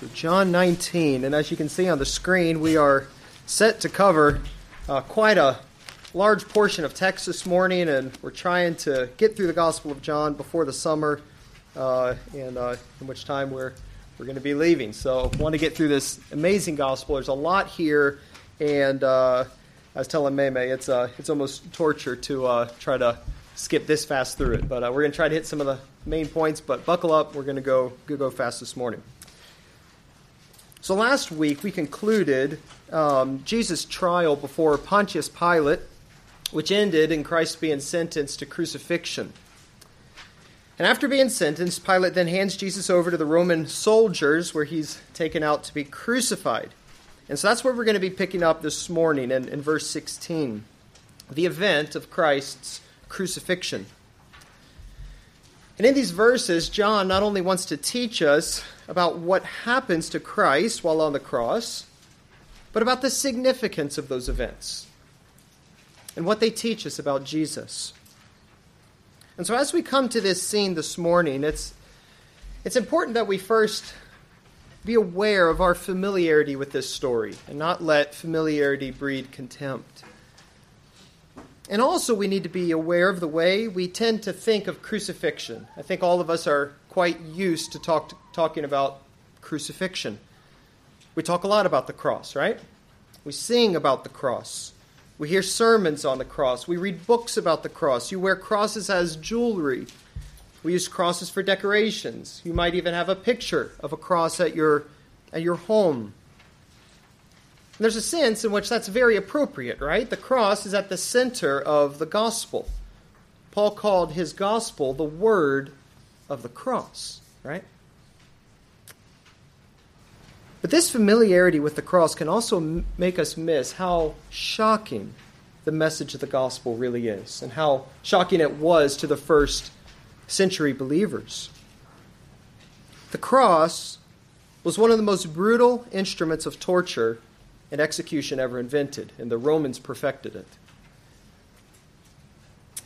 So, John 19, and as you can see on the screen, we are set to cover uh, quite a large portion of text this morning, and we're trying to get through the Gospel of John before the summer, uh, and uh, in which time we're we're going to be leaving. So, want to get through this amazing Gospel. There's a lot here, and uh, I was telling Meme, it's uh, it's almost torture to uh, try to skip this fast through it. But we're going to try to hit some of the main points. But buckle up, we're going to go go fast this morning. So last week we concluded um, Jesus' trial before Pontius Pilate, which ended in Christ being sentenced to crucifixion. And after being sentenced, Pilate then hands Jesus over to the Roman soldiers where he's taken out to be crucified. And so that's where we're going to be picking up this morning in, in verse 16 the event of Christ's crucifixion. And in these verses, John not only wants to teach us about what happens to Christ while on the cross, but about the significance of those events and what they teach us about Jesus. And so, as we come to this scene this morning, it's, it's important that we first be aware of our familiarity with this story and not let familiarity breed contempt. And also, we need to be aware of the way we tend to think of crucifixion. I think all of us are quite used to talk, talking about crucifixion. We talk a lot about the cross, right? We sing about the cross. We hear sermons on the cross. We read books about the cross. You wear crosses as jewelry. We use crosses for decorations. You might even have a picture of a cross at your, at your home. And there's a sense in which that's very appropriate, right? The cross is at the center of the gospel. Paul called his gospel the word of the cross, right? But this familiarity with the cross can also make us miss how shocking the message of the gospel really is, and how shocking it was to the first century believers. The cross was one of the most brutal instruments of torture and execution ever invented, and the Romans perfected it.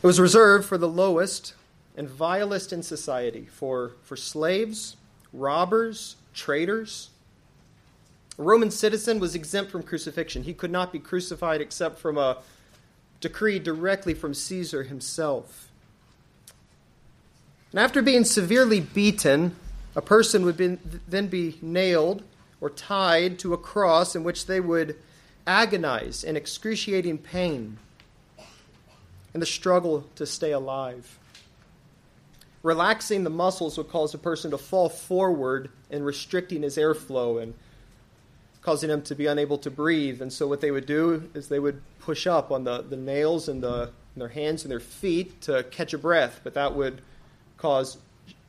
It was reserved for the lowest and vilest in society, for, for slaves, robbers, traitors. A Roman citizen was exempt from crucifixion. He could not be crucified except from a decree directly from Caesar himself. And after being severely beaten, a person would be, then be nailed or tied to a cross in which they would agonize in excruciating pain and the struggle to stay alive. Relaxing the muscles would cause a person to fall forward and restricting his airflow and causing him to be unable to breathe. And so, what they would do is they would push up on the, the nails in, the, in their hands and their feet to catch a breath, but that would cause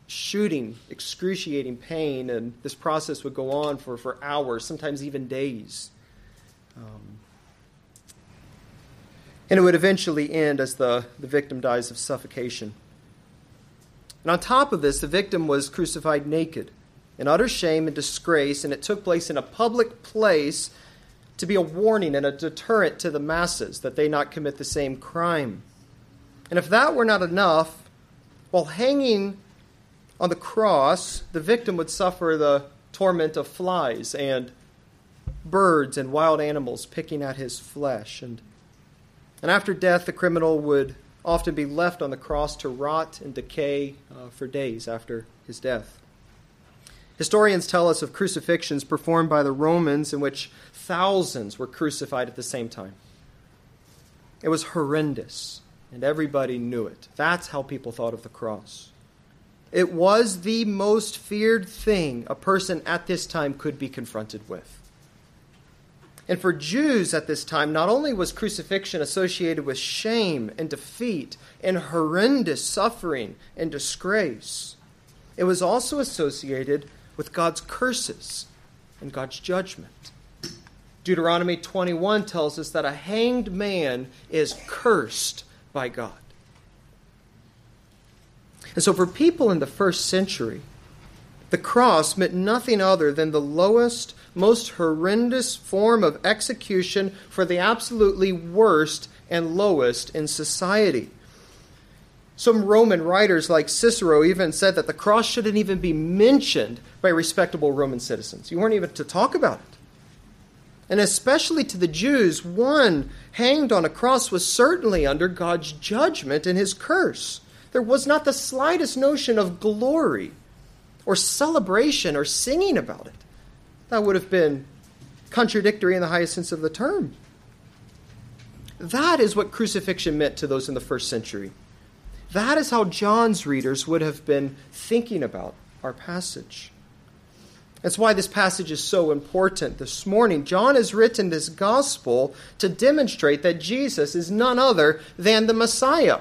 shooting, excruciating pain, and this process would go on for, for hours, sometimes even days. Um, and it would eventually end as the, the victim dies of suffocation. And on top of this, the victim was crucified naked, in utter shame and disgrace, and it took place in a public place to be a warning and a deterrent to the masses that they not commit the same crime. And if that were not enough, while hanging on the cross, the victim would suffer the torment of flies and birds and wild animals picking at his flesh. And, and after death, the criminal would often be left on the cross to rot and decay uh, for days after his death. Historians tell us of crucifixions performed by the Romans in which thousands were crucified at the same time. It was horrendous, and everybody knew it. That's how people thought of the cross. It was the most feared thing a person at this time could be confronted with. And for Jews at this time, not only was crucifixion associated with shame and defeat and horrendous suffering and disgrace, it was also associated with God's curses and God's judgment. Deuteronomy 21 tells us that a hanged man is cursed by God. And so, for people in the first century, the cross meant nothing other than the lowest, most horrendous form of execution for the absolutely worst and lowest in society. Some Roman writers, like Cicero, even said that the cross shouldn't even be mentioned by respectable Roman citizens. You weren't even to talk about it. And especially to the Jews, one hanged on a cross was certainly under God's judgment and his curse. There was not the slightest notion of glory or celebration or singing about it. That would have been contradictory in the highest sense of the term. That is what crucifixion meant to those in the first century. That is how John's readers would have been thinking about our passage. That's why this passage is so important this morning. John has written this gospel to demonstrate that Jesus is none other than the Messiah,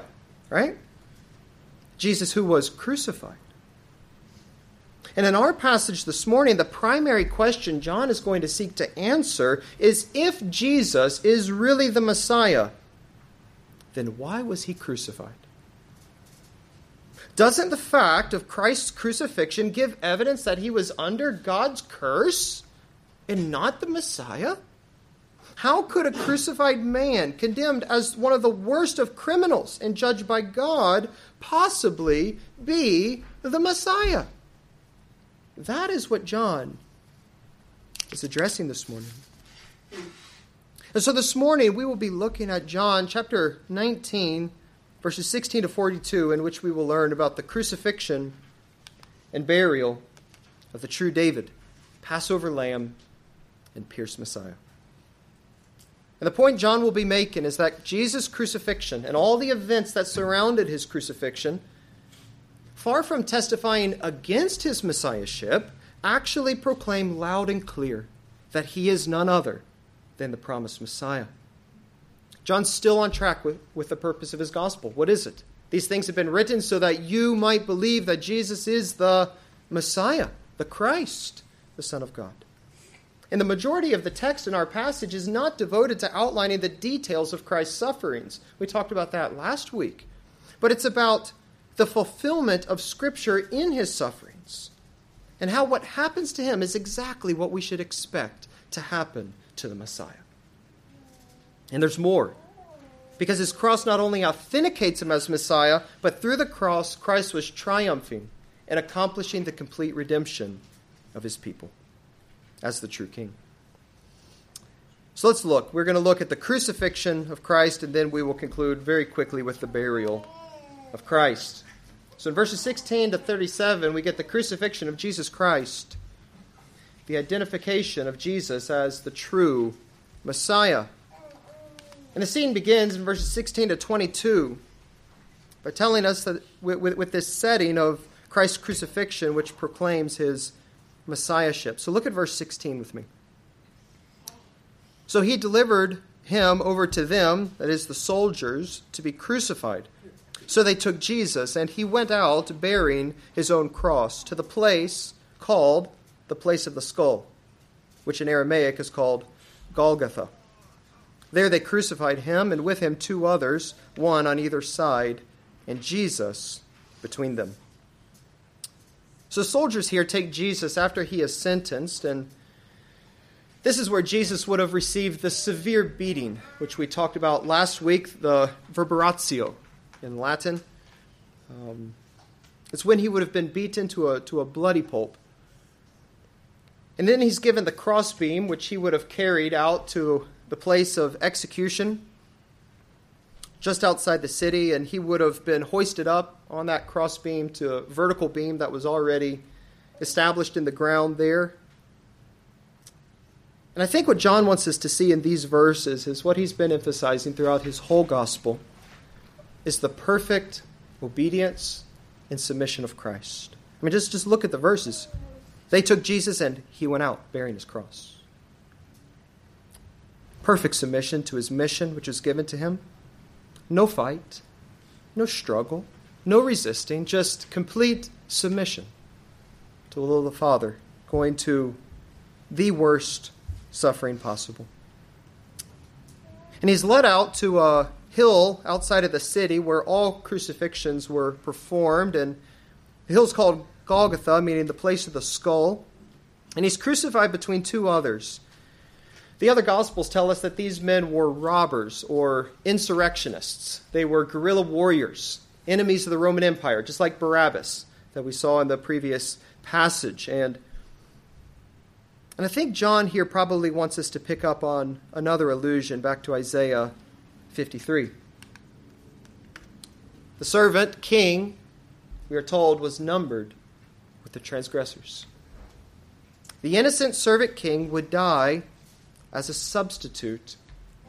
right? Jesus who was crucified. And in our passage this morning, the primary question John is going to seek to answer is if Jesus is really the Messiah, then why was he crucified? Doesn't the fact of Christ's crucifixion give evidence that he was under God's curse and not the Messiah? How could a crucified man, condemned as one of the worst of criminals and judged by God, possibly be the Messiah? That is what John is addressing this morning. And so this morning we will be looking at John chapter 19 verses 16 to 42, in which we will learn about the crucifixion and burial of the true David, Passover lamb, and pierced Messiah. And the point John will be making is that Jesus' crucifixion and all the events that surrounded his crucifixion, far from testifying against his messiahship, actually proclaim loud and clear that he is none other than the promised Messiah. John's still on track with, with the purpose of his gospel. What is it? These things have been written so that you might believe that Jesus is the Messiah, the Christ, the Son of God. And the majority of the text in our passage is not devoted to outlining the details of Christ's sufferings. We talked about that last week. But it's about the fulfillment of Scripture in his sufferings and how what happens to him is exactly what we should expect to happen to the Messiah. And there's more. Because his cross not only authenticates him as Messiah, but through the cross, Christ was triumphing and accomplishing the complete redemption of his people as the true king. So let's look. We're going to look at the crucifixion of Christ, and then we will conclude very quickly with the burial of Christ. So in verses 16 to 37, we get the crucifixion of Jesus Christ, the identification of Jesus as the true Messiah. And the scene begins in verses 16 to 22 by telling us that with, with, with, this setting of Christ's crucifixion, which proclaims his messiahship. So look at verse 16 with me. So he delivered him over to them, that is, the soldiers, to be crucified. So they took Jesus, and he went out bearing his own cross to the place called the place of the skull, which in Aramaic is called Golgotha. There they crucified him, and with him two others, one on either side, and Jesus between them. So soldiers here take Jesus after he is sentenced, and this is where Jesus would have received the severe beating, which we talked about last week, the verberatio in Latin. Um, it's when he would have been beaten to a, to a bloody pulp. And then he's given the crossbeam, which he would have carried out to the place of execution just outside the city, and he would have been hoisted up on that crossbeam to a vertical beam that was already established in the ground there. And I think what John wants us to see in these verses is what he's been emphasizing throughout his whole gospel is the perfect obedience and submission of Christ. I mean, just, just look at the verses. They took Jesus and he went out bearing his cross perfect submission to his mission which was given to him. No fight, no struggle, no resisting, just complete submission to the will of the Father, going to the worst suffering possible. And he's led out to a hill outside of the city where all crucifixions were performed, and the hill's called Golgotha, meaning the place of the skull. And he's crucified between two others the other Gospels tell us that these men were robbers or insurrectionists. They were guerrilla warriors enemies of the Roman Empire, just like Barabbas that we saw in the previous passage. And, and I think John here probably wants us to pick up on another allusion back to Isaiah 53. The servant king, we are told, was numbered with the transgressors. The innocent servant king would die as a substitute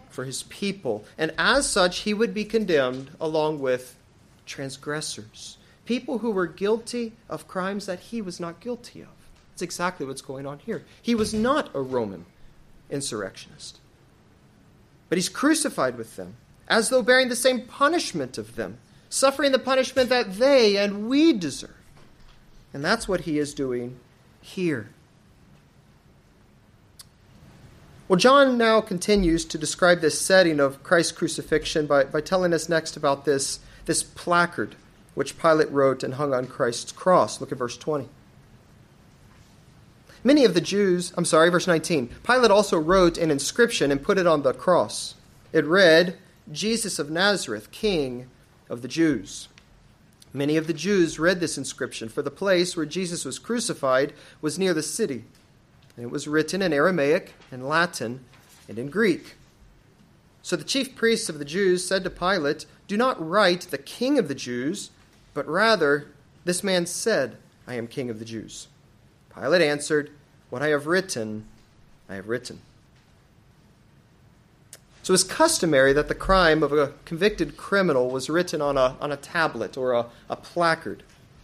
for his people, and as such, he would be condemned along with transgressors, people who were guilty of crimes that he was not guilty of. That's exactly what's going on here. He was not a Roman insurrectionist, but he's crucified with them as though bearing the same punishment of them, suffering the punishment that they and we deserve. And that's what he is doing here. Well, John now continues to describe this setting of Christ's crucifixion by, by telling us next about this, this placard which Pilate wrote and hung on Christ's cross. Look at verse 20. Many of the Jews, I'm sorry, verse 19. Pilate also wrote an inscription and put it on the cross. It read, Jesus of Nazareth, King of the Jews. Many of the Jews read this inscription, for the place where Jesus was crucified was near the city and it was written in Aramaic and Latin and in Greek. So the chief priests of the Jews said to Pilate, Do not write the king of the Jews, but rather, this man said, I am king of the Jews. Pilate answered, What I have written, I have written. So it was customary that the crime of a convicted criminal was written on a, on a tablet or a, a placard,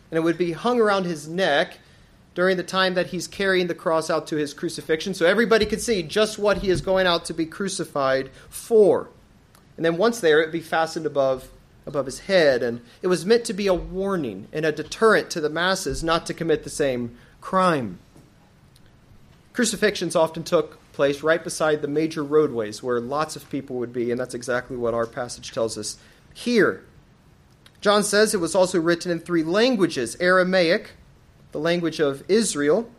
and it would be hung around his neck during the time that he's carrying the cross out to his crucifixion, so everybody could see just what he is going out to be crucified for. And then once there, it would be fastened above, above his head. And it was meant to be a warning and a deterrent to the masses not to commit the same crime. Crucifixions often took place right beside the major roadways where lots of people would be, and that's exactly what our passage tells us here. John says it was also written in three languages Aramaic, the language of Israel.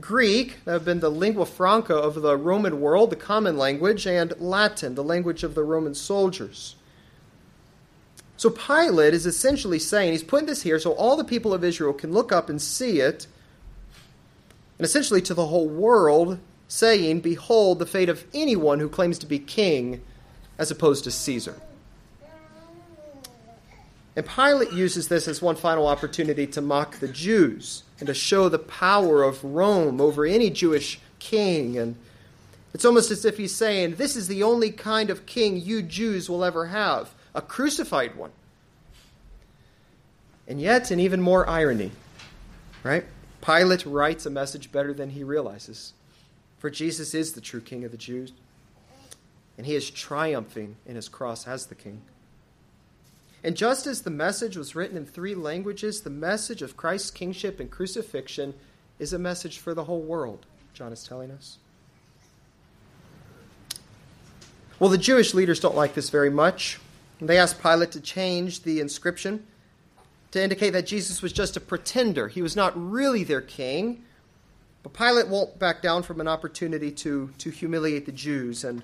Greek, that have been the lingua franca of the Roman world, the common language, and Latin, the language of the Roman soldiers. So Pilate is essentially saying, he's putting this here so all the people of Israel can look up and see it, and essentially to the whole world, saying, Behold the fate of anyone who claims to be king as opposed to Caesar. And Pilate uses this as one final opportunity to mock the Jews and to show the power of Rome over any Jewish king. And it's almost as if he's saying, This is the only kind of king you Jews will ever have a crucified one. And yet, an even more irony, right? Pilate writes a message better than he realizes. For Jesus is the true king of the Jews, and he is triumphing in his cross as the king. And just as the message was written in three languages, the message of Christ's kingship and crucifixion is a message for the whole world, John is telling us. Well, the Jewish leaders don't like this very much. They asked Pilate to change the inscription to indicate that Jesus was just a pretender. He was not really their king. But Pilate won't back down from an opportunity to, to humiliate the Jews. And,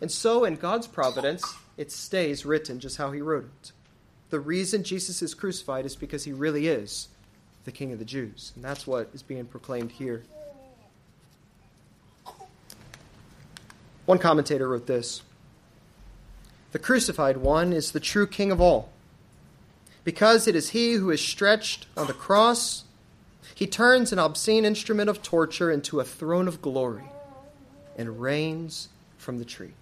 and so, in God's providence, it stays written just how he wrote it the reason Jesus is crucified is because he really is the King of the Jews. And that's what is being proclaimed here. One commentator wrote this The crucified one is the true King of all. Because it is he who is stretched on the cross, he turns an obscene instrument of torture into a throne of glory and reigns from the tree.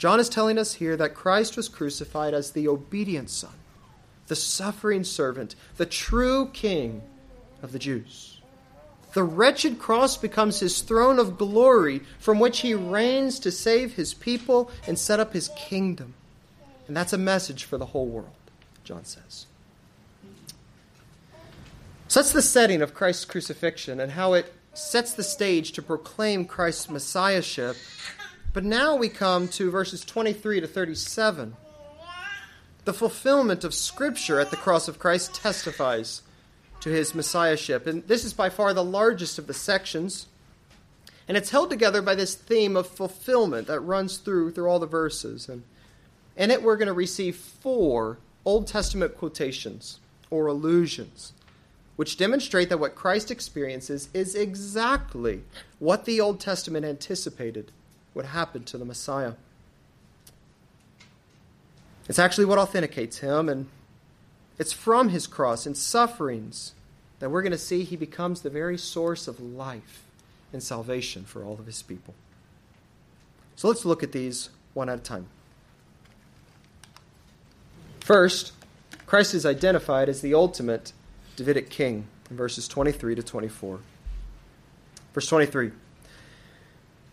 John is telling us here that Christ was crucified as the obedient Son, the suffering servant, the true King of the Jews. The wretched cross becomes his throne of glory from which he reigns to save his people and set up his kingdom. And that's a message for the whole world, John says. So that's the setting of Christ's crucifixion and how it sets the stage to proclaim Christ's messiahship but now we come to verses 23 to 37. The fulfillment of Scripture at the cross of Christ testifies to his messiahship. And this is by far the largest of the sections. And it's held together by this theme of fulfillment that runs through through all the verses. And in it we're going to receive four Old Testament quotations or allusions which demonstrate that what Christ experiences is exactly what the Old Testament anticipated would happen to the Messiah. It's actually what authenticates him, and it's from his cross and sufferings that we're going to see he becomes the very source of life and salvation for all of his people. So let's look at these one at a time. First, Christ is identified as the ultimate Davidic king in verses 23 to 24. Verse 23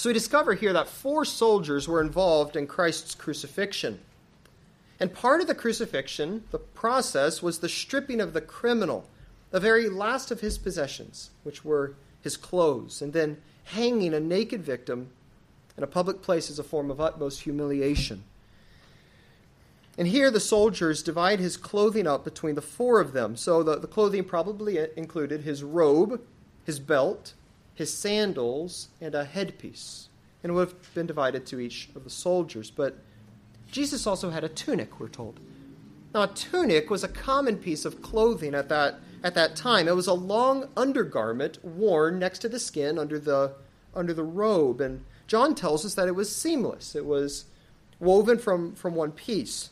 So we discover here that four soldiers were involved in Christ's crucifixion. And part of the crucifixion, the process, was the stripping of the criminal, the very last of his possessions, which were his clothes, and then hanging a naked victim in a public place as a form of utmost humiliation. And here the soldiers divide his clothing up between the four of them. So the, the clothing probably included his robe, his belt, his sandals, and a headpiece. And it would have been divided to each of the soldiers. But Jesus also had a tunic, we're told. Now, a tunic was a common piece of clothing at that, at that time. It was a long undergarment worn next to the skin under the, under the robe. And John tells us that it was seamless, it was woven from, from one piece.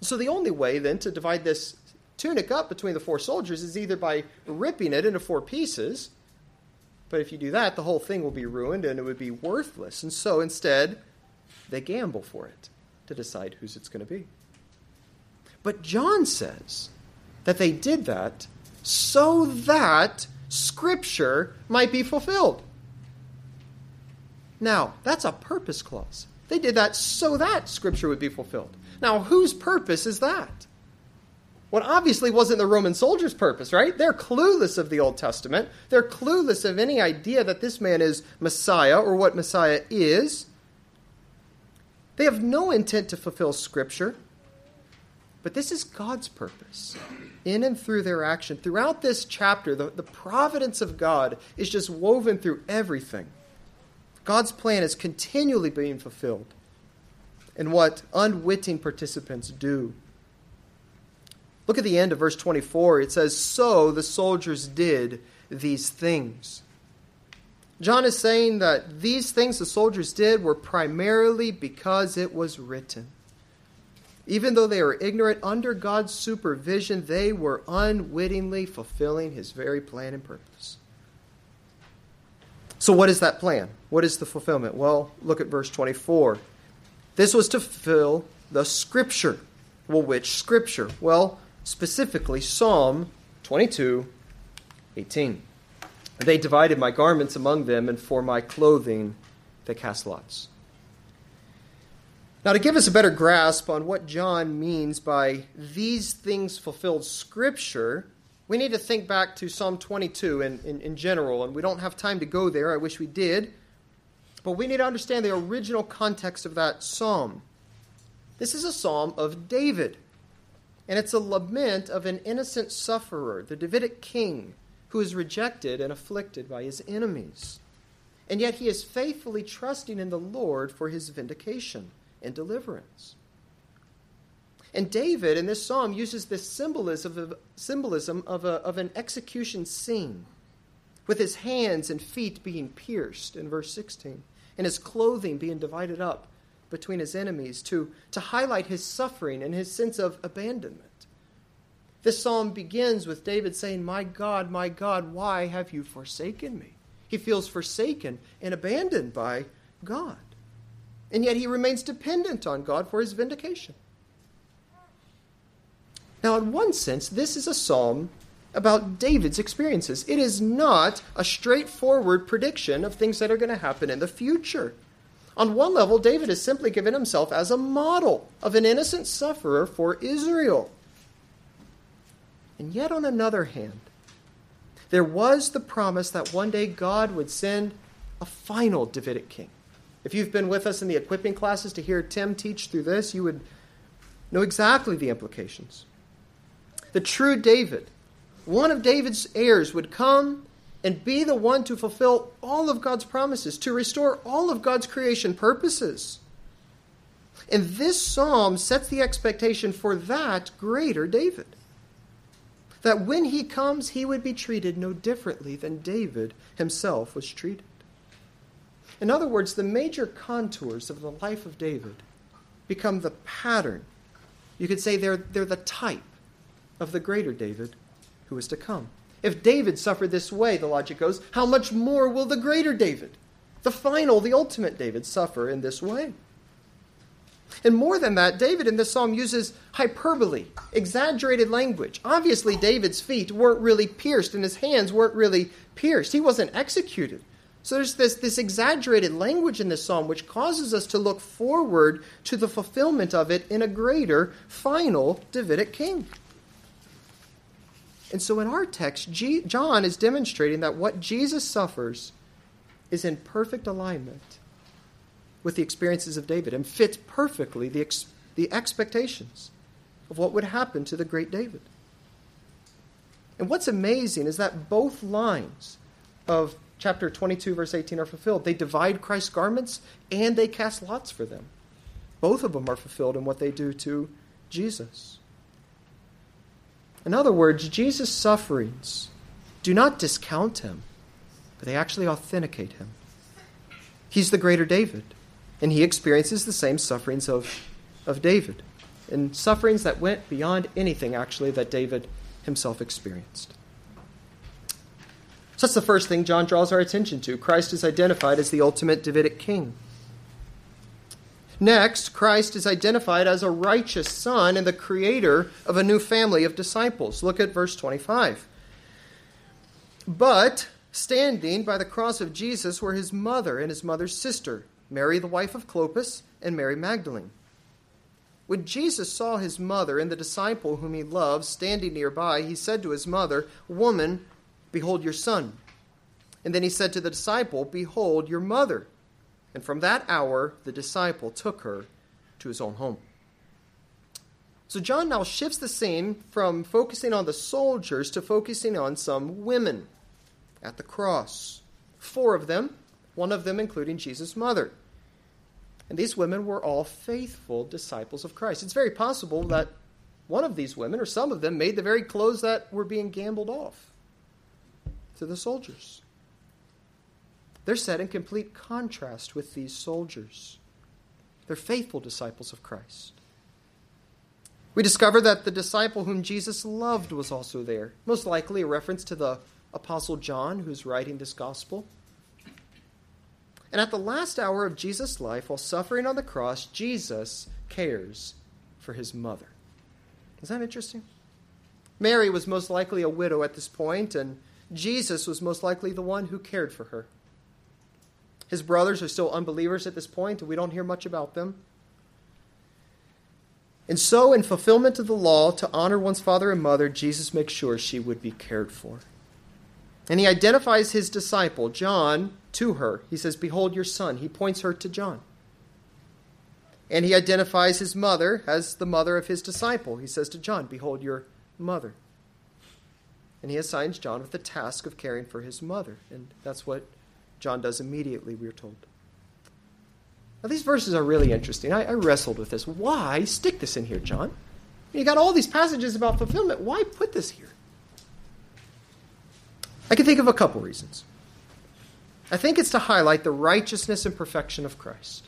So the only way then to divide this tunic up between the four soldiers is either by ripping it into four pieces. But if you do that, the whole thing will be ruined and it would be worthless. And so instead, they gamble for it to decide whose it's going to be. But John says that they did that so that Scripture might be fulfilled. Now, that's a purpose clause. They did that so that Scripture would be fulfilled. Now, whose purpose is that? Well, obviously wasn't the Roman soldiers' purpose, right? They're clueless of the Old Testament. They're clueless of any idea that this man is Messiah or what Messiah is. They have no intent to fulfill Scripture. But this is God's purpose in and through their action. Throughout this chapter, the, the providence of God is just woven through everything. God's plan is continually being fulfilled and what unwitting participants do. Look at the end of verse 24. It says, So the soldiers did these things. John is saying that these things the soldiers did were primarily because it was written. Even though they were ignorant, under God's supervision, they were unwittingly fulfilling his very plan and purpose. So, what is that plan? What is the fulfillment? Well, look at verse 24. This was to fulfill the scripture. Well, which scripture? Well, specifically Psalm 22 18. They divided my garments among them, and for my clothing they cast lots. Now, to give us a better grasp on what John means by these things fulfilled scripture, we need to think back to Psalm 22 in, in, in general, and we don't have time to go there. I wish we did. But we need to understand the original context of that psalm. This is a psalm of David, and it's a lament of an innocent sufferer, the Davidic king, who is rejected and afflicted by his enemies. And yet he is faithfully trusting in the Lord for his vindication and deliverance. And David in this psalm uses this symbolism of, symbolism of, a, of an execution scene with his hands and feet being pierced in verse 16, and his clothing being divided up between his enemies to, to highlight his suffering and his sense of abandonment. This psalm begins with David saying, My God, my God, why have you forsaken me? He feels forsaken and abandoned by God. And yet he remains dependent on God for his vindication. Now, in one sense, this is a psalm about David's experiences. It is not a straightforward prediction of things that are going to happen in the future. On one level, David has simply given himself as a model of an innocent sufferer for Israel. And yet, on another hand, there was the promise that one day God would send a final Davidic king. If you've been with us in the equipping classes to hear Tim teach through this, you would know exactly the implications. The true David, one of David's heirs, would come and be the one to fulfill all of God's promises, to restore all of God's creation purposes. And this psalm sets the expectation for that greater David. That when he comes, he would be treated no differently than David himself was treated. In other words, the major contours of the life of David become the pattern. You could say they're, they're the type of the greater David who is to come. If David suffered this way, the logic goes, how much more will the greater David, the final, the ultimate David, suffer in this way? And more than that, David in this psalm uses hyperbole, exaggerated language. Obviously, David's feet weren't really pierced and his hands weren't really pierced. He wasn't executed. So there's this, this exaggerated language in this psalm which causes us to look forward to the fulfillment of it in a greater, final Davidic king. And so in our text, G- John is demonstrating that what Jesus suffers is in perfect alignment with the experiences of David and fits perfectly the, ex- the expectations of what would happen to the great David. And what's amazing is that both lines of chapter 22, verse 18 are fulfilled. They divide Christ's garments and they cast lots for them. Both of them are fulfilled in what they do to Jesus. In other words, Jesus' sufferings do not discount him, but they actually authenticate him. He's the greater David, and he experiences the same sufferings of, of David, and sufferings that went beyond anything, actually, that David himself experienced. So that's the first thing John draws our attention to. Christ is identified as the ultimate Davidic king. Next, Christ is identified as a righteous son and the creator of a new family of disciples. Look at verse 25. But standing by the cross of Jesus were his mother and his mother's sister, Mary, the wife of Clopas, and Mary Magdalene. When Jesus saw his mother and the disciple whom he loved standing nearby, he said to his mother, Woman, behold your son. And then he said to the disciple, Behold your mother. And from that hour, the disciple took her to his own home. So John now shifts the scene from focusing on the soldiers to focusing on some women at the cross. Four of them, one of them including Jesus' mother. And these women were all faithful disciples of Christ. It's very possible that one of these women, or some of them, made the very clothes that were being gambled off to the soldiers. They're set in complete contrast with these soldiers. They're faithful disciples of Christ. We discover that the disciple whom Jesus loved was also there, most likely a reference to the Apostle John who's writing this gospel. And at the last hour of Jesus' life, while suffering on the cross, Jesus cares for his mother. Is that interesting? Mary was most likely a widow at this point, and Jesus was most likely the one who cared for her. His brothers are still unbelievers at this point, and we don't hear much about them. And so, in fulfillment of the law to honor one's father and mother, Jesus makes sure she would be cared for. And he identifies his disciple, John, to her. He says, Behold your son. He points her to John. And he identifies his mother as the mother of his disciple. He says to John, Behold your mother. And he assigns John with the task of caring for his mother. And that's what John does immediately, we're told. Now, these verses are really interesting. I, I wrestled with this. Why stick this in here, John? You got all these passages about fulfillment. Why put this here? I can think of a couple reasons. I think it's to highlight the righteousness and perfection of Christ.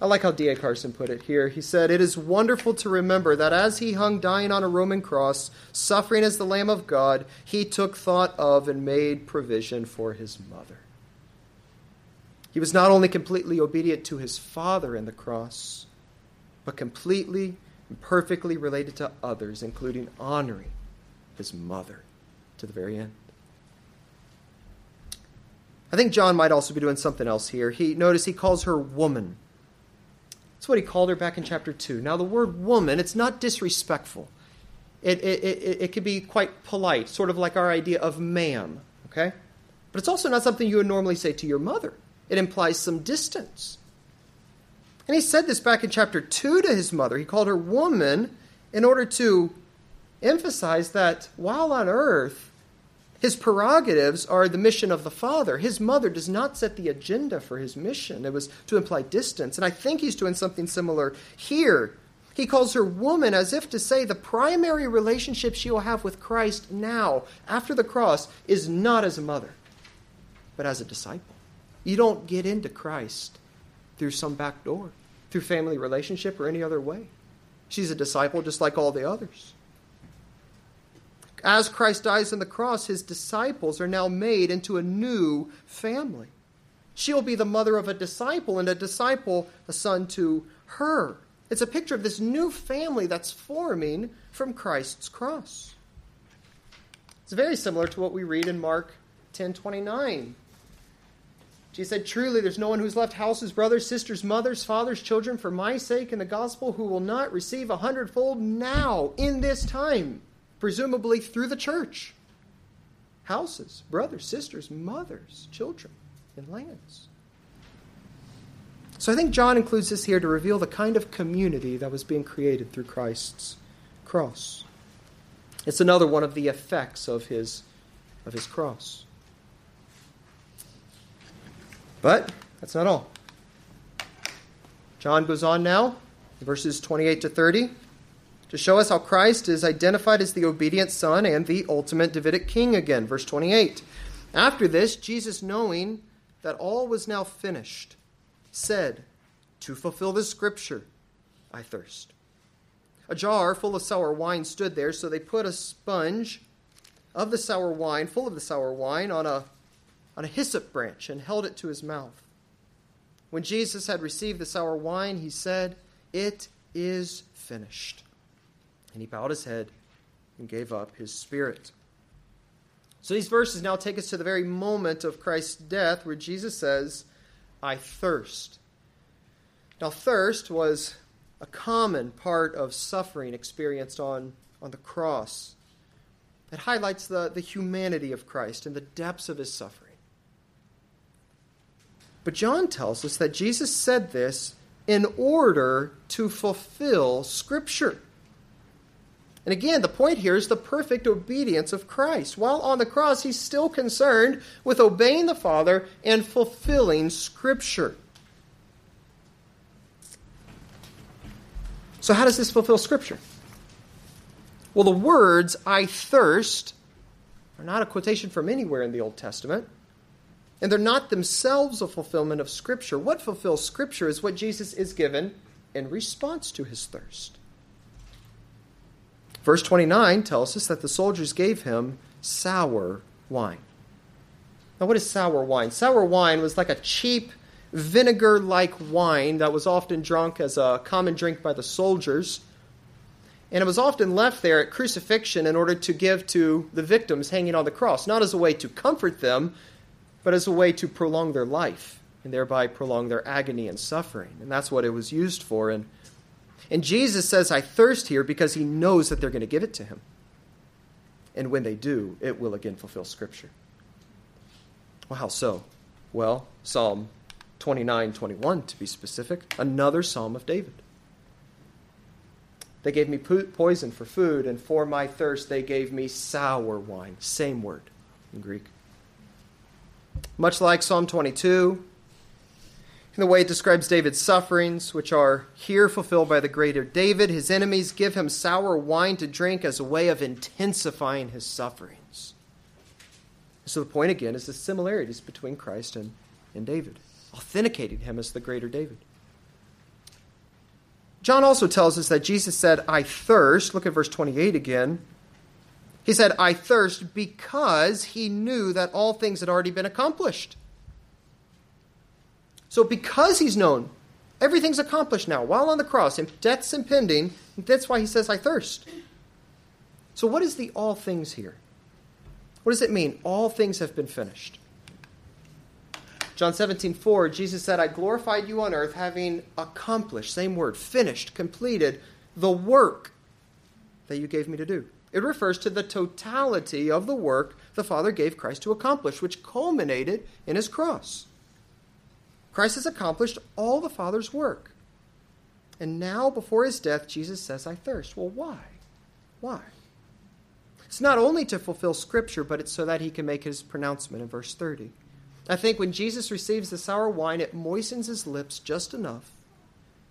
I like how D.A. Carson put it here. He said, It is wonderful to remember that as he hung dying on a Roman cross, suffering as the Lamb of God, he took thought of and made provision for his mother. He was not only completely obedient to his Father in the cross, but completely and perfectly related to others, including honoring his mother to the very end. I think John might also be doing something else here. He notice he calls her woman. That's what he called her back in chapter 2. Now, the word woman, it's not disrespectful. It, it, it, it could be quite polite, sort of like our idea of ma'am, okay? But it's also not something you would normally say to your mother. It implies some distance. And he said this back in chapter 2 to his mother. He called her woman in order to emphasize that while on earth, his prerogatives are the mission of the Father. His mother does not set the agenda for his mission. It was to imply distance. And I think he's doing something similar here. He calls her woman as if to say the primary relationship she will have with Christ now, after the cross, is not as a mother, but as a disciple. You don't get into Christ through some back door, through family relationship or any other way. She's a disciple just like all the others. As Christ dies on the cross, his disciples are now made into a new family. She'll be the mother of a disciple, and a disciple a son to her. It's a picture of this new family that's forming from Christ's cross. It's very similar to what we read in Mark 10:29. Jesus said, Truly, there's no one who's left houses, brothers, sisters, mothers, fathers, children for my sake and the gospel who will not receive a hundredfold now in this time, presumably through the church. Houses, brothers, sisters, mothers, children, and lands. So I think John includes this here to reveal the kind of community that was being created through Christ's cross. It's another one of the effects of his, of his cross. But that's not all. John goes on now, verses 28 to 30, to show us how Christ is identified as the obedient Son and the ultimate Davidic King again. Verse 28. After this, Jesus, knowing that all was now finished, said, To fulfill the scripture, I thirst. A jar full of sour wine stood there, so they put a sponge of the sour wine, full of the sour wine, on a on a hyssop branch and held it to his mouth. When Jesus had received the sour wine, he said, It is finished. And he bowed his head and gave up his spirit. So these verses now take us to the very moment of Christ's death where Jesus says, I thirst. Now, thirst was a common part of suffering experienced on, on the cross. It highlights the, the humanity of Christ and the depths of his suffering. But John tells us that Jesus said this in order to fulfill Scripture. And again, the point here is the perfect obedience of Christ. While on the cross, he's still concerned with obeying the Father and fulfilling Scripture. So, how does this fulfill Scripture? Well, the words, I thirst, are not a quotation from anywhere in the Old Testament and they're not themselves a fulfillment of Scripture. What fulfills Scripture is what Jesus is given in response to his thirst. Verse 29 tells us that the soldiers gave him sour wine. Now, what is sour wine? Sour wine was like a cheap, vinegar like wine that was often drunk as a common drink by the soldiers. And it was often left there at crucifixion in order to give to the victims hanging on the cross, not as a way to comfort them, but as a way to prolong their life and thereby prolong their agony and suffering. And that's what it was used for. And, and Jesus says, I thirst here because he knows that they're going to give it to him. And when they do, it will again fulfill Scripture. Well, how so? Well, Psalm 29 21, to be specific, another Psalm of David. They gave me poison for food, and for my thirst they gave me sour wine. Same word in Greek. Much like Psalm 22, in the way it describes David's sufferings, which are here fulfilled by the greater David, his enemies give him sour wine to drink as a way of intensifying his sufferings. So the point again is the similarities between Christ and, and David, authenticating him as the greater David. John also tells us that Jesus said, I thirst. Look at verse 28 again. He said, I thirst because he knew that all things had already been accomplished. So, because he's known everything's accomplished now, while on the cross, death's impending, that's why he says, I thirst. So, what is the all things here? What does it mean? All things have been finished. John 17, 4, Jesus said, I glorified you on earth having accomplished, same word, finished, completed the work that you gave me to do. It refers to the totality of the work the Father gave Christ to accomplish, which culminated in his cross. Christ has accomplished all the Father's work. And now, before his death, Jesus says, I thirst. Well, why? Why? It's not only to fulfill Scripture, but it's so that he can make his pronouncement in verse 30. I think when Jesus receives the sour wine, it moistens his lips just enough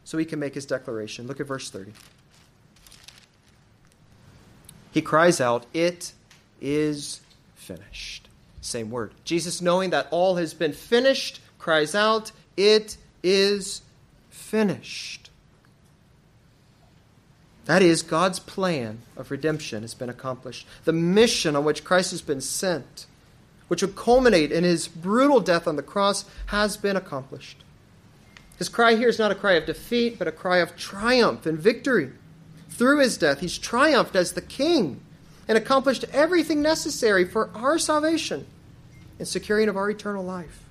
so he can make his declaration. Look at verse 30. He cries out, It is finished. Same word. Jesus, knowing that all has been finished, cries out, It is finished. That is, God's plan of redemption has been accomplished. The mission on which Christ has been sent, which would culminate in his brutal death on the cross, has been accomplished. His cry here is not a cry of defeat, but a cry of triumph and victory. Through his death, he's triumphed as the king and accomplished everything necessary for our salvation and securing of our eternal life.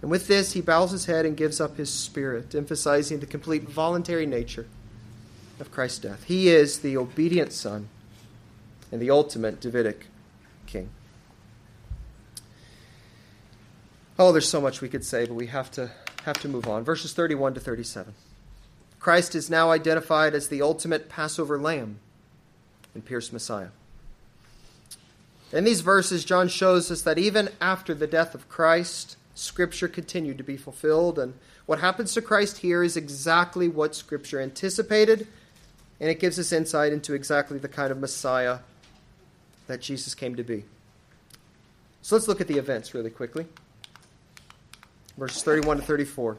And with this, he bows his head and gives up his spirit, emphasizing the complete voluntary nature of Christ's death. He is the obedient Son and the ultimate Davidic king. Oh, there's so much we could say, but we have to have to move on. Verses 31 to 37. Christ is now identified as the ultimate Passover lamb and pierced Messiah. In these verses, John shows us that even after the death of Christ, Scripture continued to be fulfilled. And what happens to Christ here is exactly what Scripture anticipated, and it gives us insight into exactly the kind of Messiah that Jesus came to be. So let's look at the events really quickly. Verses 31 to 34.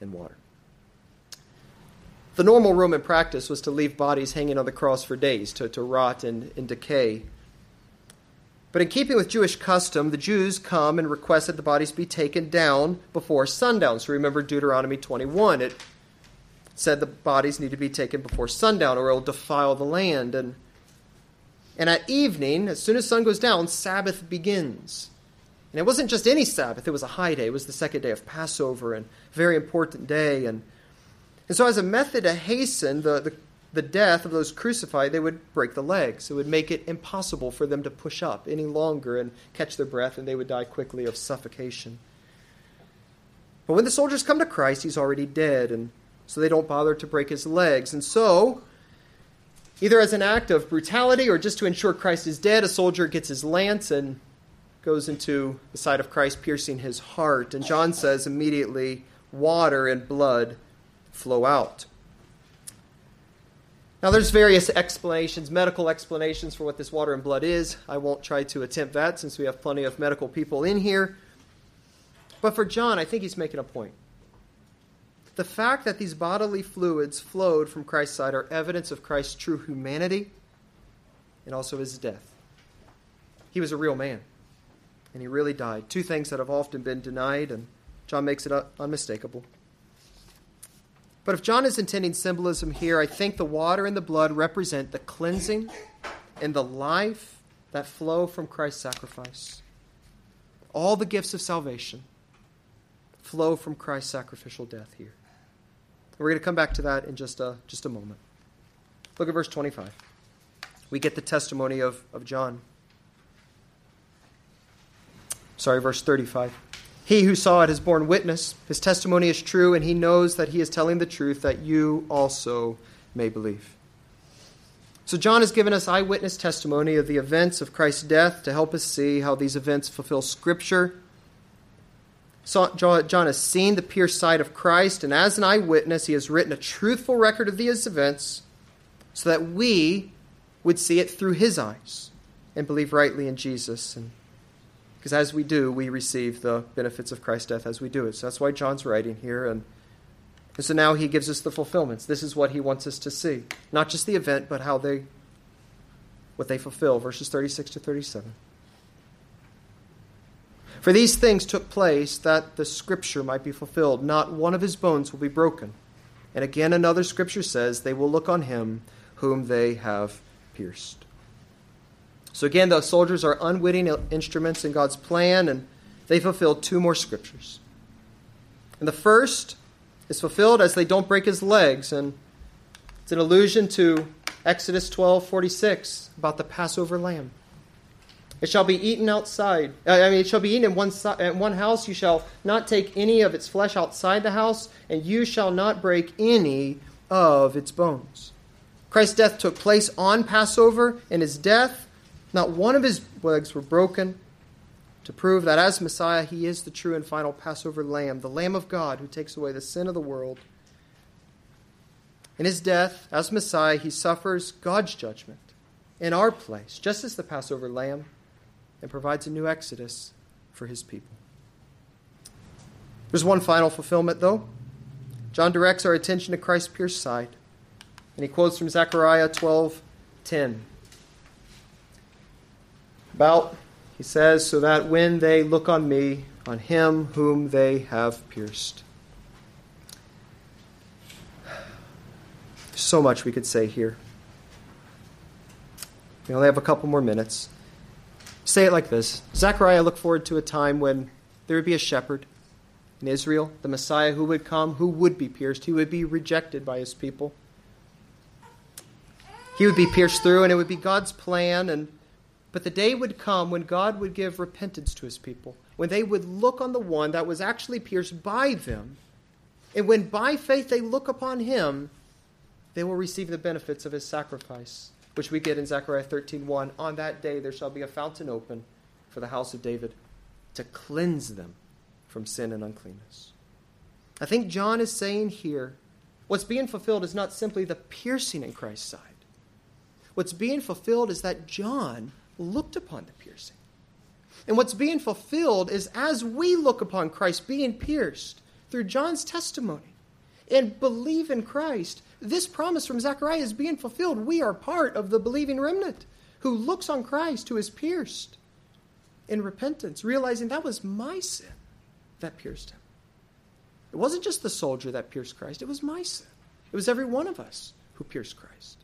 and water. The normal Roman practice was to leave bodies hanging on the cross for days, to, to rot and, and decay. But in keeping with Jewish custom, the Jews come and request that the bodies be taken down before sundown. So remember Deuteronomy 21. It said the bodies need to be taken before sundown or it'll defile the land. And, and at evening, as soon as sun goes down, Sabbath begins. And it wasn't just any Sabbath, it was a high day. It was the second day of Passover and very important day. And and so, as a method to hasten the, the, the, death of those crucified, they would break the legs. It would make it impossible for them to push up any longer and catch their breath, and they would die quickly of suffocation. But when the soldiers come to Christ, he's already dead, and so they don't bother to break his legs. And so, either as an act of brutality or just to ensure Christ is dead, a soldier gets his lance and goes into the side of Christ, piercing his heart. And John says immediately, water and blood flow out. Now, there's various explanations, medical explanations for what this water and blood is. I won't try to attempt that since we have plenty of medical people in here. But for John, I think he's making a point. The fact that these bodily fluids flowed from Christ's side are evidence of Christ's true humanity and also his death. He was a real man, and he really died. Two things that have often been denied, and John makes it unmistakable. But if John is intending symbolism here, I think the water and the blood represent the cleansing and the life that flow from Christ's sacrifice. All the gifts of salvation flow from Christ's sacrificial death here. We're going to come back to that in just a, just a moment. Look at verse 25. We get the testimony of, of John. Sorry, verse 35. He who saw it has borne witness. His testimony is true, and he knows that he is telling the truth that you also may believe. So, John has given us eyewitness testimony of the events of Christ's death to help us see how these events fulfill Scripture. John has seen the pierced side of Christ, and as an eyewitness, he has written a truthful record of these events so that we would see it through his eyes and believe rightly in Jesus and Because as we do, we receive the benefits of Christ's death as we do it. So that's why John's writing here. And, and so now he gives us the fulfillments. This is what he wants us to see. Not just the event, but how they what they fulfill. Verses 36 to 37. For these things took place that the scripture might be fulfilled. Not one of his bones will be broken. And again, another scripture says, They will look on him whom they have pierced. So again, the soldiers are unwitting instruments in God's plan, and they fulfill two more scriptures. And the first is fulfilled as they don't break his legs, and it's an allusion to Exodus 12 46 about the Passover lamb. It shall be eaten outside. Uh, I mean, it shall be eaten in one, in one house. You shall not take any of its flesh outside the house, and you shall not break any of its bones. Christ's death took place on Passover, and his death not one of his legs were broken to prove that as Messiah, he is the true and final Passover lamb, the Lamb of God who takes away the sin of the world. In his death, as Messiah, he suffers God's judgment in our place, just as the Passover lamb, and provides a new exodus for his people. There's one final fulfillment, though. John directs our attention to Christ's pierced side, and he quotes from Zechariah 12 10 about, he says, so that when they look on me, on him whom they have pierced. So much we could say here. We only have a couple more minutes. Say it like this Zechariah looked forward to a time when there would be a shepherd in Israel, the Messiah who would come, who would be pierced. He would be rejected by his people. He would be pierced through, and it would be God's plan and but the day would come when God would give repentance to his people, when they would look on the one that was actually pierced by them. And when by faith they look upon him, they will receive the benefits of his sacrifice, which we get in Zechariah 13:1. On that day there shall be a fountain open for the house of David to cleanse them from sin and uncleanness. I think John is saying here what's being fulfilled is not simply the piercing in Christ's side. What's being fulfilled is that John looked upon the piercing. And what's being fulfilled is as we look upon Christ being pierced through John's testimony and believe in Christ, this promise from Zechariah is being fulfilled. We are part of the believing remnant who looks on Christ, who is pierced in repentance, realizing that was my sin that pierced him. It wasn't just the soldier that pierced Christ, it was my sin. It was every one of us who pierced Christ.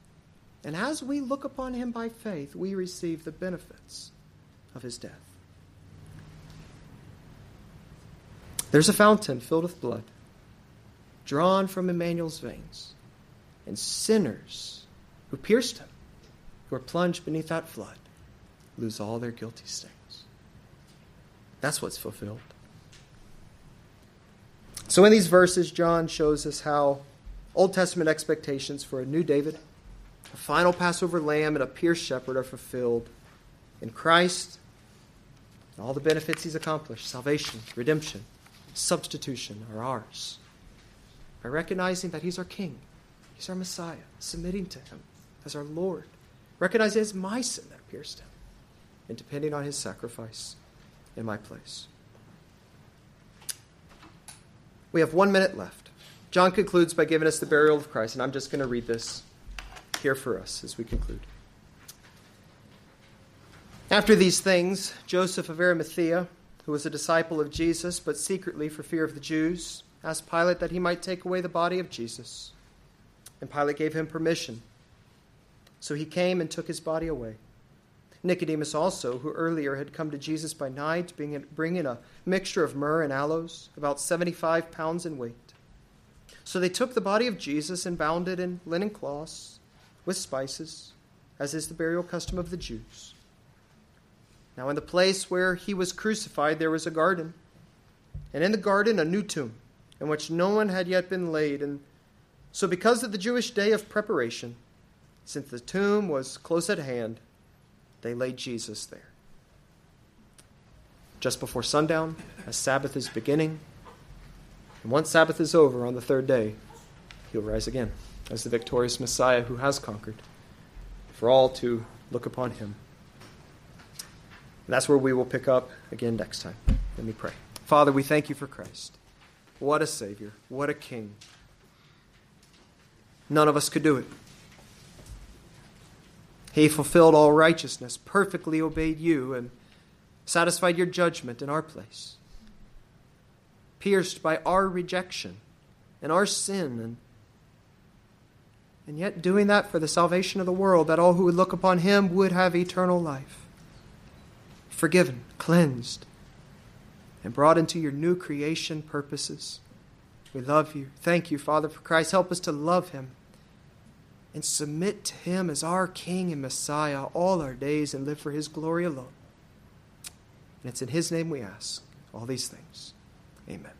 And as we look upon him by faith, we receive the benefits of his death. There's a fountain filled with blood, drawn from Emmanuel's veins, and sinners who pierced him, who are plunged beneath that flood, lose all their guilty stains. That's what's fulfilled. So, in these verses, John shows us how Old Testament expectations for a new David a final Passover lamb and a pierced shepherd are fulfilled in Christ. And all the benefits he's accomplished salvation, redemption, substitution are ours. By recognizing that he's our king, he's our Messiah, submitting to him as our Lord, recognizing it's my sin that pierced him, and depending on his sacrifice in my place. We have one minute left. John concludes by giving us the burial of Christ, and I'm just going to read this here for us as we conclude. After these things, Joseph of Arimathea, who was a disciple of Jesus, but secretly for fear of the Jews, asked Pilate that he might take away the body of Jesus. And Pilate gave him permission. So he came and took his body away. Nicodemus also, who earlier had come to Jesus by night, bringing a mixture of myrrh and aloes, about 75 pounds in weight. So they took the body of Jesus and bound it in linen cloths with spices, as is the burial custom of the Jews. Now, in the place where he was crucified, there was a garden, and in the garden a new tomb, in which no one had yet been laid. And so, because of the Jewish day of preparation, since the tomb was close at hand, they laid Jesus there. Just before sundown, as Sabbath is beginning, and once Sabbath is over on the third day, he'll rise again as the victorious Messiah who has conquered, for all to look upon him. that's where we will pick up again next time. Let me pray. Father, we thank you for Christ. What a Savior. What a King. None of us could do it. He fulfilled all righteousness, perfectly obeyed you, and satisfied your judgment in our place. Pierced by our rejection and our sin, and, and yet doing that for the salvation of the world, that all who would look upon him would have eternal life. Forgiven, cleansed, and brought into your new creation purposes. We love you. Thank you, Father, for Christ. Help us to love him and submit to him as our King and Messiah all our days and live for his glory alone. And it's in his name we ask all these things. Amen.